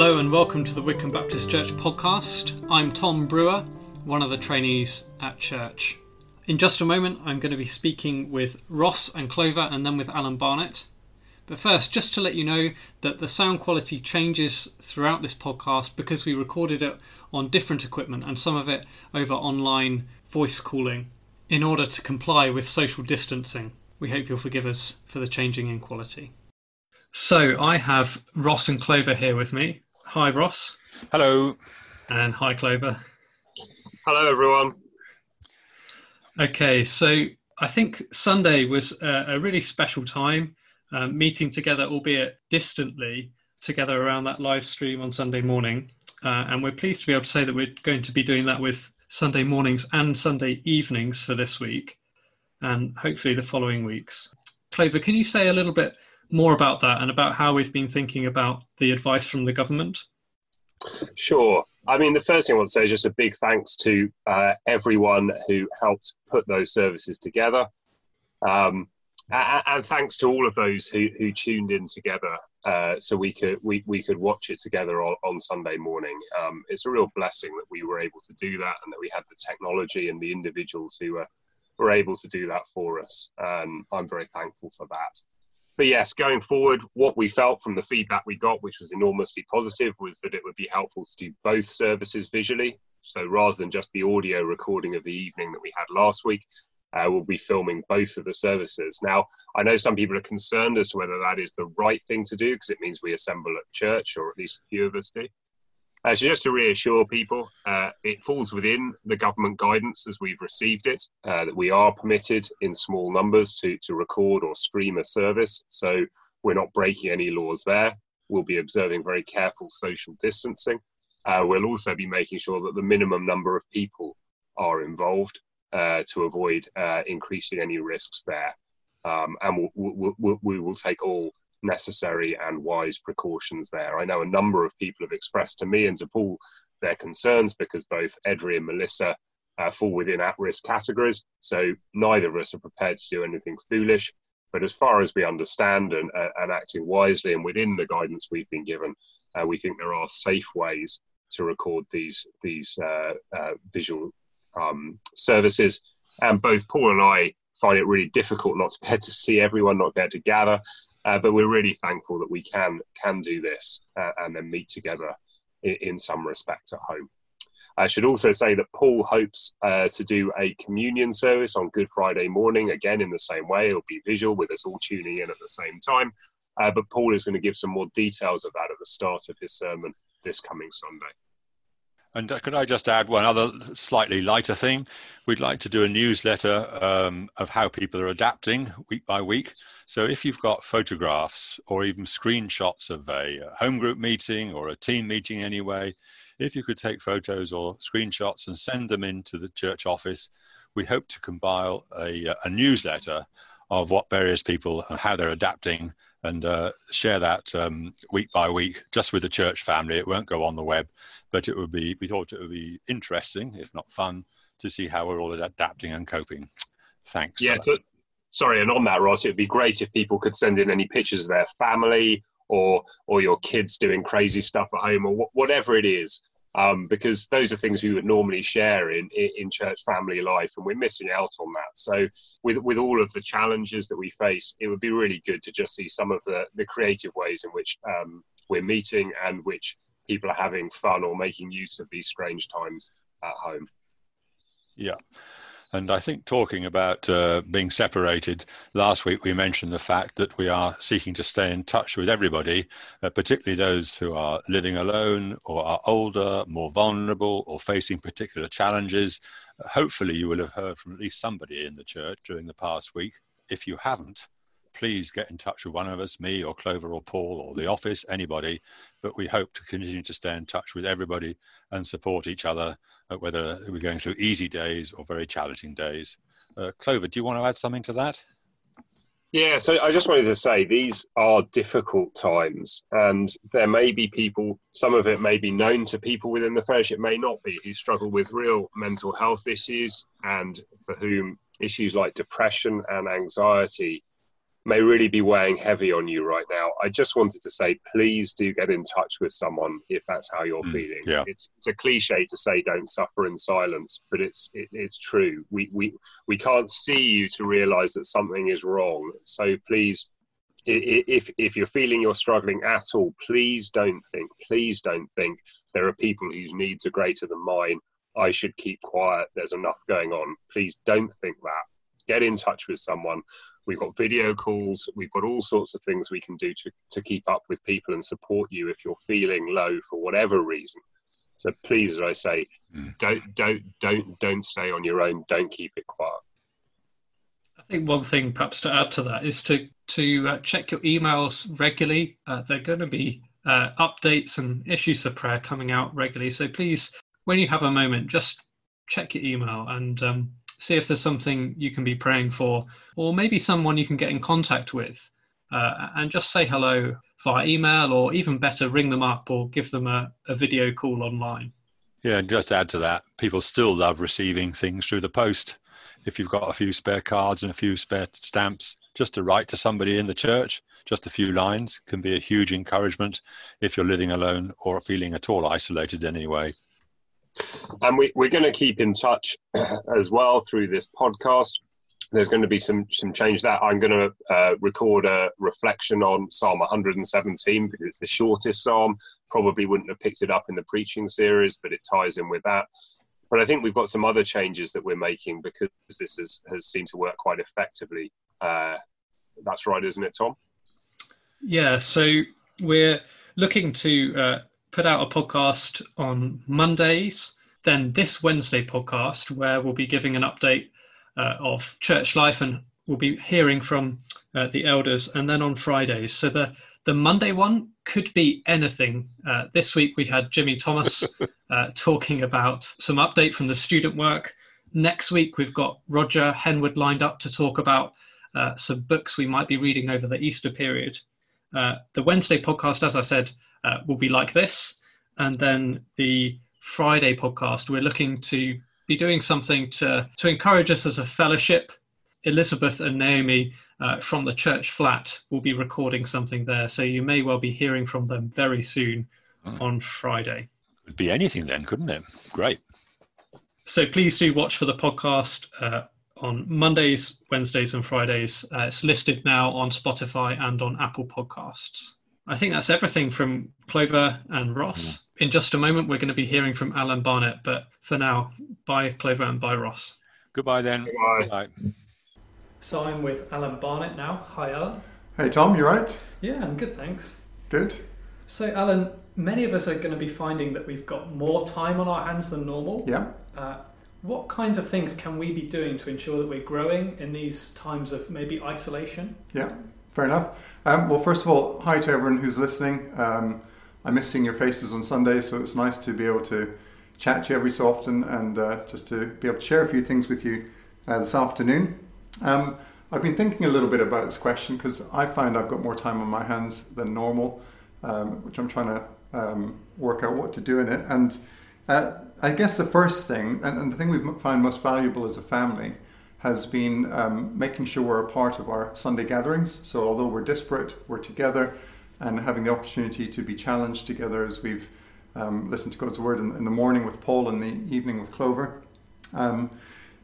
Hello and welcome to the Widcombe Baptist Church podcast. I'm Tom Brewer, one of the trainees at church. In just a moment, I'm going to be speaking with Ross and Clover and then with Alan Barnett. But first, just to let you know that the sound quality changes throughout this podcast because we recorded it on different equipment and some of it over online voice calling in order to comply with social distancing. We hope you'll forgive us for the changing in quality. So I have Ross and Clover here with me. Hi, Ross. Hello. And hi, Clover. Hello, everyone. Okay, so I think Sunday was a, a really special time, um, meeting together, albeit distantly, together around that live stream on Sunday morning. Uh, and we're pleased to be able to say that we're going to be doing that with Sunday mornings and Sunday evenings for this week, and hopefully the following weeks. Clover, can you say a little bit more about that and about how we've been thinking about the advice from the government? Sure. I mean, the first thing I want to say is just a big thanks to uh, everyone who helped put those services together. Um, and, thanks to all of those who, who tuned in together uh, so we could we, we could watch it together on, on Sunday morning. Um, it's a real blessing that we were able to do that and that we had the technology and the individuals who were, were able to do that for us. And I'm very thankful for that but yes, going forward, what we felt from the feedback we got, which was enormously positive, was that it would be helpful to do both services visually. So rather than just the audio recording of the evening that we had last week, uh, we'll be filming both of the services. Now, I know some people are concerned as to whether that is the right thing to do because it means we assemble at church, or at least a few of us do. Uh, so just to reassure people, uh, it falls within the government guidance as we've received it, uh, that we are permitted in small numbers to, to record or stream a service. So we're not breaking any laws there. We'll be observing very careful social distancing. Uh, we'll also be making sure that the minimum number of people are involved uh, to avoid uh, increasing any risks there. Um, and we'll, we'll, we will take all necessary and wise precautions there. I know a number of people have expressed to me and to Paul their concerns because both Edry and Melissa uh, fall within at risk categories. So neither of us are prepared to do anything foolish. But as far as we understand and, uh, and acting wisely and within the guidance we've been given, uh, we think there are safe ways to record these these uh, uh, visual um, services. And both Paul and I find it really difficult not to be able to see everyone, not be able to gather. Uh, but we're really thankful that we can can do this uh, and then meet together in, in, some respect at home. I should also say that Paul hopes uh, to do a communion service on Good Friday morning, again in the same way. It'll be visual with us all tuning in at the same time. Uh, but Paul is going to give some more details of that at the start of his sermon this coming Sunday. And uh, could I just add one other slightly lighter thing? We'd like to do a newsletter um, of how people are adapting week by week. So if you've got photographs or even screenshots of a home group meeting or a team meeting anyway, if you could take photos or screenshots and send them into the church office, we hope to compile a, a newsletter of what various people and how they're adapting and uh, share that um, week by week just with the church family. It won't go on the web, but it would be, we thought it would be interesting, if not fun, to see how we're all adapting and coping. Thanks. Yeah, so, sorry, and on that, Ross, it would be great if people could send in any pictures of their family or or your kids doing crazy stuff at home or wh- whatever it is um, because those are things we would normally share in, in church family life, and we're missing out on that. So, with with all of the challenges that we face, it would be really good to just see some of the the creative ways in which um, we're meeting and which people are having fun or making use of these strange times at home. Yeah. And I think talking about uh, being separated, last week we mentioned the fact that we are seeking to stay in touch with everybody, uh, particularly those who are living alone or are older, more vulnerable, or facing particular challenges. Hopefully, you will have heard from at least somebody in the church during the past week. If you haven't, please get in touch with one of us, me or Clover or Paul or the office, anybody. But we hope to continue to stay in touch with everybody and support each other, uh, whether we're going through easy days or very challenging days. Uh, Clover, do you want to add something to that? Yeah, so I just wanted to say these are difficult times, and there may be people, some of it may be known to people within the fellowship, may not be, who struggle with real mental health issues and for whom issues like depression and anxiety may really be weighing heavy on you right now, I just wanted to say, please do get in touch with someone if that's how you're mm, feeling. Yeah. It's, it's a cliche to say don't suffer in silence, but it's it, it's true. We, we we can't see you to realize that something is wrong. So please, if if you're feeling you're struggling at all, please don't think. Please don't think there are people whose needs are greater than mine. I should keep quiet. There's enough going on. Please don't think that get in touch with someone. We've got video calls. We've got all sorts of things we can do to, to keep up with people and support you if you're feeling low for whatever reason. So please, as I say, mm. don't don't don't don't stay on your own. Don't keep it quiet. I think one thing, perhaps to add to that, is to to uh, check your emails regularly. Uh, they're going to be uh, updates and issues for prayer coming out regularly. So please, when you have a moment, just check your email and um, see if there's something you can be praying for, or maybe someone you can get in contact with, uh, and just say hello via email, or even better, ring them up or give them a, a video call online. Yeah, and just add to that, people still love receiving things through the post. If you've got a few spare cards and a few spare stamps, just to write to somebody in the church, just a few lines can be a huge encouragement if you're living alone or feeling at all isolated in any way. And we, we're going to keep in touch as well through this podcast. There's going to be some some change that I'm going to uh, record a reflection on Psalm 117 because it's the shortest psalm. Probably wouldn't have picked it up in the preaching series, but it ties in with that. But I think we've got some other changes that we're making because this has, has seemed to work quite effectively. Uh, that's right, isn't it, Tom? Yeah. So we're looking to uh, put out a podcast on Mondays. Then this Wednesday podcast, where we'll be giving an update uh, of church life and we'll be hearing from uh, the elders. And then on Fridays, so the the Monday one could be anything. Uh, this week we had Jimmy Thomas uh, talking about some update from the student work. Next week we've got Roger Henwood lined up to talk about uh, some books we might be reading over the Easter period. Uh, the Wednesday podcast, as I said, uh, will be like this. And then the Friday podcast, we're looking to be doing something to, to encourage us as a fellowship. Elizabeth and Naomi uh, from the church flat will be recording something there. So you may well be hearing from them very soon on Friday. It'd be anything then, couldn't it? Great. So please do watch for the podcast uh, on Mondays, Wednesdays, and Fridays. Uh, it's listed now on Spotify and on Apple Podcasts. I think that's everything from Clover and Ross. Yeah. In just a moment, we're going to be hearing from Alan Barnett, but for now, bye Clover and bye Ross. Goodbye then. Goodbye. So I'm with Alan Barnett now. Hi, Alan. Hey, Tom, you right? Yeah, I'm good, thanks. Good. So, Alan, many of us are going to be finding that we've got more time on our hands than normal. Yeah. Uh, what kinds of things can we be doing to ensure that we're growing in these times of maybe isolation? Yeah, fair enough. Um, well, first of all, hi to everyone who's listening. Um, I miss seeing your faces on Sunday, so it's nice to be able to chat to you every so often and uh, just to be able to share a few things with you uh, this afternoon. Um, I've been thinking a little bit about this question because I find I've got more time on my hands than normal, um, which I'm trying to um, work out what to do in it. And uh, I guess the first thing, and, and the thing we find most valuable as a family, has been um, making sure we're a part of our Sunday gatherings. So, although we're disparate, we're together and having the opportunity to be challenged together as we've um, listened to God's Word in, in, the morning with Paul and the evening with Clover. Um,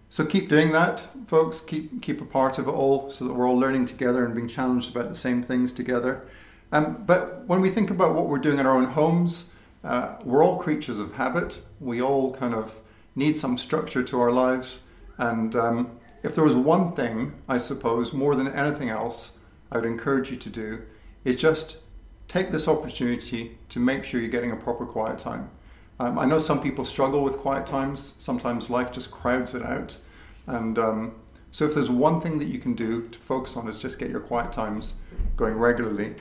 so, keep doing that, folks. Keep, keep a part of it all so that we're all learning together and being challenged about the same things together. Um, but when we think about what we're doing in our own homes, uh, we're all creatures of habit. We all kind of need some structure to our lives. And um, if there was one thing, I suppose, more than anything else, I would encourage you to do, is just take this opportunity to make sure you're getting a proper quiet time. Um, I know some people struggle with quiet times. Sometimes life just crowds it out. And um, so, if there's one thing that you can do to focus on, is just get your quiet times going regularly.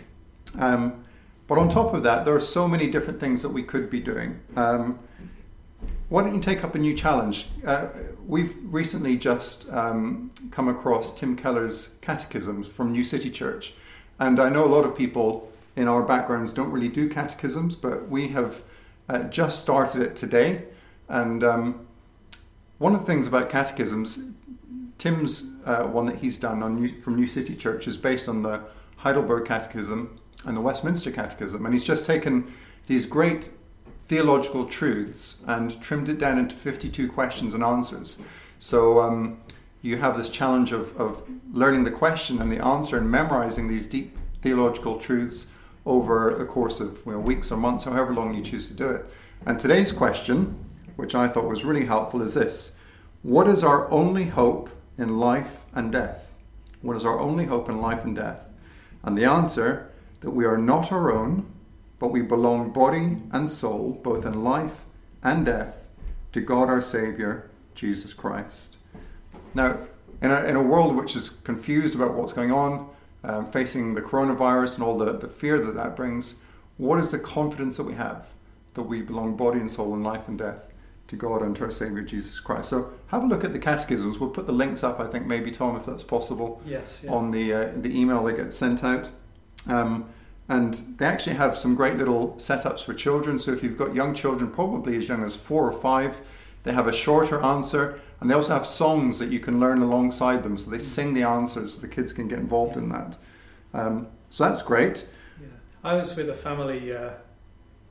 Um, but on top of that, there are so many different things that we could be doing. Um, why don't you take up a new challenge? Uh, we've recently just um, come across Tim Keller's catechisms from New City Church. And I know a lot of people in our backgrounds don't really do catechisms, but we have uh, just started it today. And um, one of the things about catechisms, Tim's uh, one that he's done on New, from New City Church is based on the Heidelberg Catechism and the Westminster Catechism, and he's just taken these great theological truths and trimmed it down into 52 questions and answers. So um, you have this challenge of, of learning the question and the answer and memorizing these deep theological truths over the course of you know, weeks or months, however long you choose to do it. And today's question, which I thought was really helpful, is this What is our only hope in life and death? What is our only hope in life and death? And the answer that we are not our own, but we belong body and soul, both in life and death, to God our Saviour, Jesus Christ. Now, in a, in a world which is confused about what's going on, um, facing the coronavirus and all the, the fear that that brings, what is the confidence that we have that we belong body and soul in life and death to God and to our Savior Jesus Christ? So have a look at the catechisms. We'll put the links up, I think, maybe, Tom, if that's possible, yes, yeah. on the, uh, the email that gets sent out. Um, and they actually have some great little setups for children. So if you've got young children, probably as young as four or five, they have a shorter answer. And they also have songs that you can learn alongside them. So they sing the answers so the kids can get involved in that. Um, so that's great. Yeah. I was with a family uh,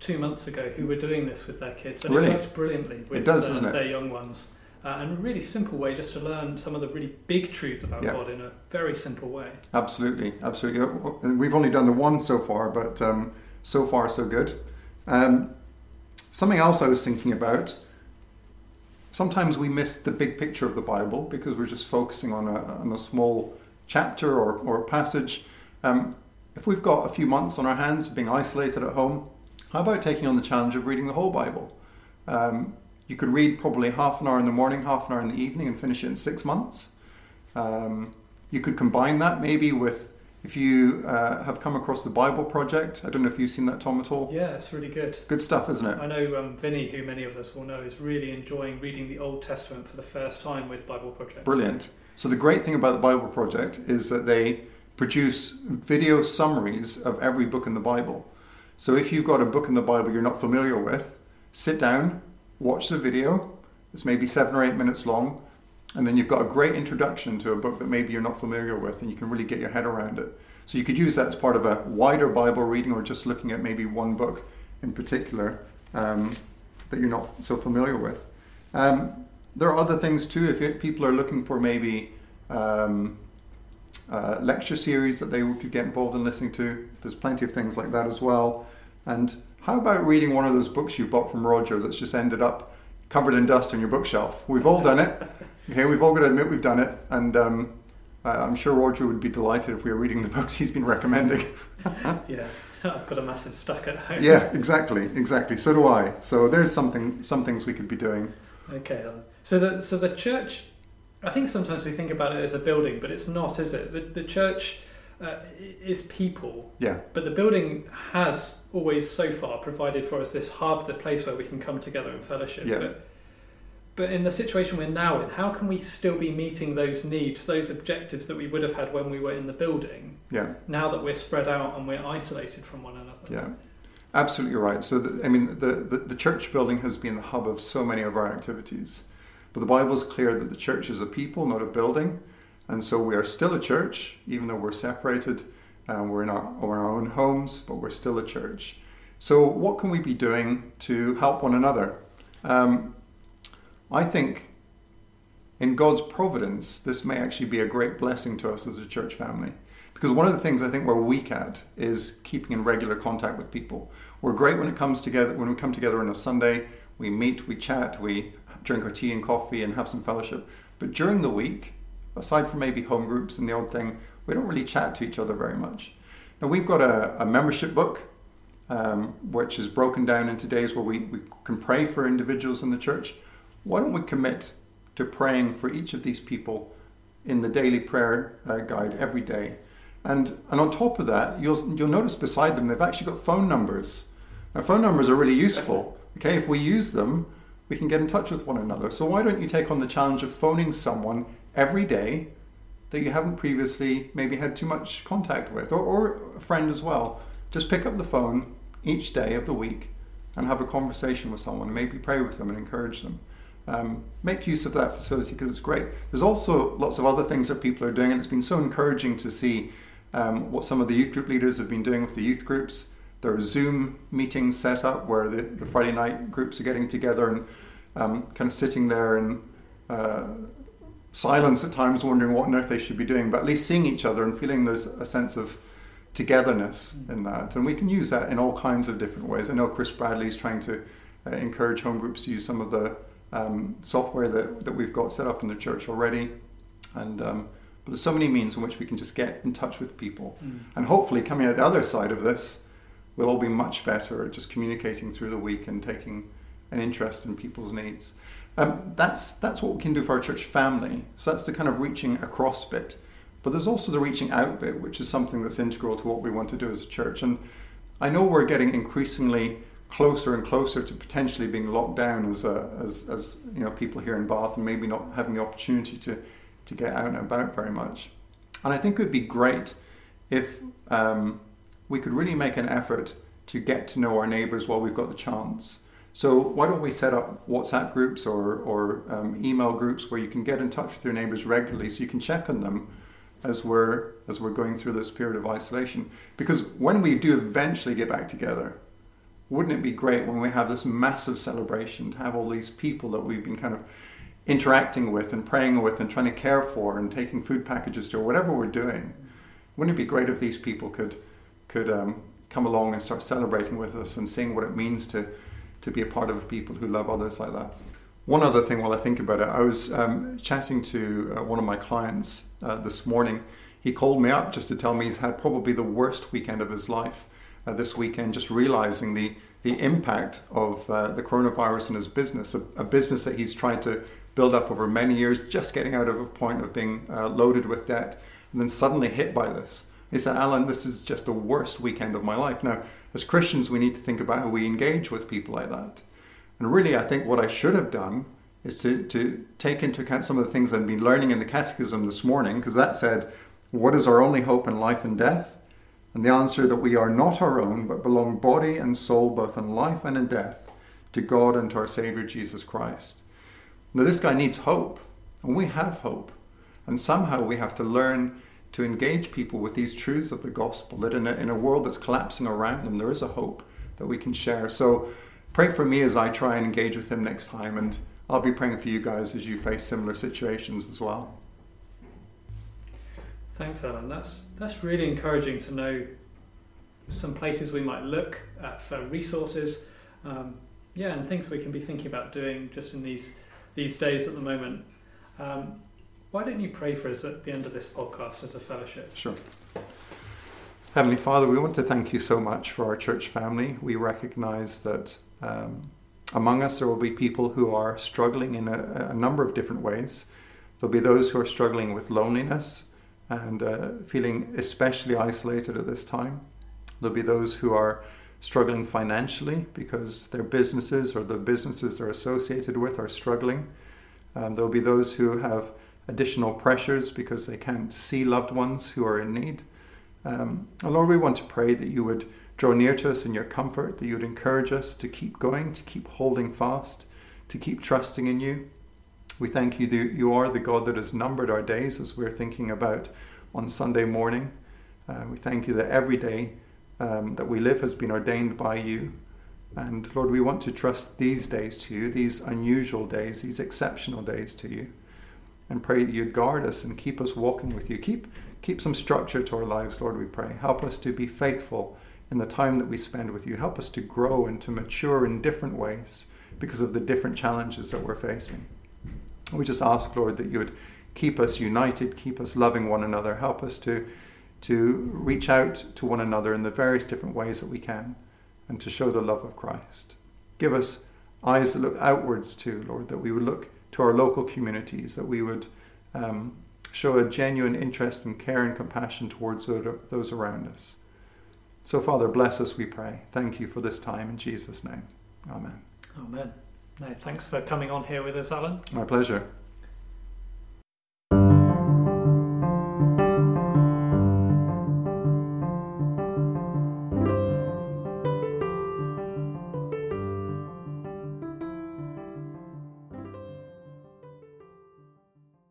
two months ago who were doing this with their kids. And Really? it worked brilliantly with It does, uh, their young ones. Uh, and a really simple way just to learn some of the really big truths about Yeah. God in a very simple way. Absolutely, absolutely. And We've only done the one so far, but um, so far so good. Um, something else I was thinking about. Sometimes we miss the big picture of the Bible because we're just focusing on a, on a small chapter or, or passage. Um, if we've got a few months on our hands being isolated at home, how about taking on the challenge of reading the whole Bible? Um, you could read probably half an hour in the morning, half an hour in the evening, and finish it in six months. Um, you could combine that maybe with if you uh, have come across the Bible Project. I don't know if you've seen that, Tom, at all. Yeah, it's really good. Good stuff, isn't it? I know um, Vinny, who many of us will know, is really enjoying reading the Old Testament for the first time with Bible Project. Brilliant. So the great thing about the Bible Project is that they produce video summaries of every book in the Bible. So if you've got a book in the Bible you're not familiar with, sit down, watch the video. It's maybe seven or eight minutes long, and then you've got a great introduction to a book that maybe you're not familiar with, and you can really get your head around it. So you could use that as part of a wider Bible reading, or just looking at maybe one book in particular um, that you're not so familiar with. Um, there are other things too. If people are looking for maybe um, uh, lecture series that they could get involved in listening to, there's plenty of things like that as well. And how about reading one of those books you bought from Roger that's just ended up covered in dust on your bookshelf? We've all done it. Okay, we've all got to admit we've done it, and um, I'm sure Roger would be delighted if we were reading the books he's been recommending. Yeah, I've got a massive stack at home. yeah, exactly, exactly. So do I. So there's something, some things we could be doing. Okay, so the so the church, I think sometimes we think about it as a building, but it's not, is it? The the church uh, is people, Yeah, but the building has always so far provided for us this hub, the place where we can come together and fellowship. Yeah. But but in the situation we're now in, how can we still be meeting those needs, those objectives that we would have had when we were in the building? yeah. Now that we're spread out and we're isolated from one another. Yeah, absolutely right. So, the, I mean, the, the, the church building has been the hub of so many of our activities. But the Bible is clear that the church is a people, not a building. And so we are still a church, even though we're separated. Um, we're in our, our own homes, but we're still a church. So, what can we be doing to help one another? Um, I think in God's providence, this may actually be a great blessing to us as a church family. Because one of the things I think we're weak at is keeping in regular contact with people. We're great when it comes together, when we come together on a Sunday, we meet, we chat, we drink our tea and coffee and have some fellowship. But during the week, aside from maybe home groups and the odd thing, we don't really chat to each other very much. Now, we've got a, a membership book, um, which is broken down into days where we, we can pray for individuals in the church. Why don't we commit to praying for each of these people in the daily prayer uh, guide every day? And, and on top of that, you'll, you'll notice beside them they've actually got phone numbers. Now, phone numbers are really useful. Okay, if we use them, we can get in touch with one another. So why don't you take on the challenge of phoning someone every day that you haven't previously maybe had too much contact with, or, or a friend as well? Just pick up the phone each day of the week and have a conversation with someone, and maybe pray with them and encourage them. um, make use of that facility because it's great. There's also lots of other things that people are doing, and it's been so encouraging to see um, what some of the youth group leaders have been doing with the youth groups. There are Zoom meetings set up where the, the Friday night groups are getting together and um, kind of sitting there and uh, silence at times, wondering what on earth they should be doing, but at least seeing each other and feeling there's a sense of togetherness in that. And we can use that in all kinds of different ways. I know Chris Bradley is trying to uh, encourage home groups to use some of the um, software that, that we've got set up in the church already. And um, but there's so many means in which we can just get in touch with people. Mm. And hopefully, coming out the other side of this, we'll all be much better at just communicating through the week and taking an interest in people's needs. Um, that's that's what we can do for our church family. So that's the kind of reaching across bit. But there's also the reaching out bit, which is something that's integral to what we want to do as a church. And I know we're getting increasingly closer and closer to potentially being locked down as, a, as, as you know people here in Bath and maybe not having the opportunity to, to get out and about very much. And I think it would be great if um, we could really make an effort to get to know our neighbours while we've got the chance. So why don't we set up WhatsApp groups or, or um, email groups where you can get in touch with your neighbours regularly so you can check on them as we're as we're going through this period of isolation. Because when we do eventually get back together, wouldn't it be great when we have this massive celebration to have all these people that we've been kind of interacting with and praying with and trying to care for and taking food packages to or whatever we're doing? Wouldn't it be great if these people could could um, come along and start celebrating with us and seeing what it means to to be a part of people who love others like that? One other thing while I think about it, I was um, chatting to uh, one of my clients uh, this morning. He called me up just to tell me he's had probably the worst weekend of his life uh, this weekend, just realizing the, the impact of uh, the coronavirus in his business, a, a, business that he's tried to build up over many years, just getting out of a point of being uh, loaded with debt, and then suddenly hit by this. He said, Alan, this is just the worst weekend of my life. Now, as Christians, we need to think about how we engage with people like that. And really, I think what I should have done is to, to take into account some of the things I've been learning in the Catechism this morning, because that said, What is our only hope in life and death? And the answer that we are not our own, but belong body and soul, both in life and in death, to God and to our Savior Jesus Christ. Now, this guy needs hope, and we have hope. And somehow we have to learn to engage people with these truths of the gospel, that in a, in a world that's collapsing around them, there is a hope that we can share. So, pray for me as I try and engage with him next time, and I'll be praying for you guys as you face similar situations as well. Thanks, Alan. That's that's really encouraging to know some places we might look for resources. Um, yeah, and things we can be thinking about doing just in these these days at the moment. Um, why don't you pray for us at the end of this podcast as a fellowship? Sure. Heavenly Father, we want to thank you so much for our church family. We recognize that um, among us there will be people who are struggling in a, a, number of different ways. There'll be those who are struggling with loneliness and uh, feeling especially isolated at this time. There'll be those who are struggling financially because their businesses or the businesses they're associated with are struggling. Um, there'll be those who have additional pressures because they can't see loved ones who are in need. Um, Lord, we want to pray that you would draw near to us in your comfort, that you would encourage us to keep going, to keep holding fast, to keep trusting in you. We thank you that you are the God that has numbered our days as we're thinking about on Sunday morning. Uh, we thank you that every day um, that we live has been ordained by you. And Lord, we want to trust these days to you, these unusual days, these exceptional days to you, and pray that you'd guard us and keep us walking with you. Keep Keep some structure to our lives, Lord, we pray. Help us to be faithful in the time that we spend with you. Help us to grow and to mature in different ways because of the different challenges that we're facing. We just ask, Lord, that you would keep us united, keep us loving one another, help us to, to reach out to one another in the various different ways that we can and to show the love of Christ. Give us eyes that look outwards too, Lord, that we would look to our local communities, that we would um, show a genuine interest and care and compassion towards those around us. So, Father, bless us, we pray. Thank you for this time in Jesus' name. Amen. Amen. No, thanks for coming on here with us, Alan. My pleasure.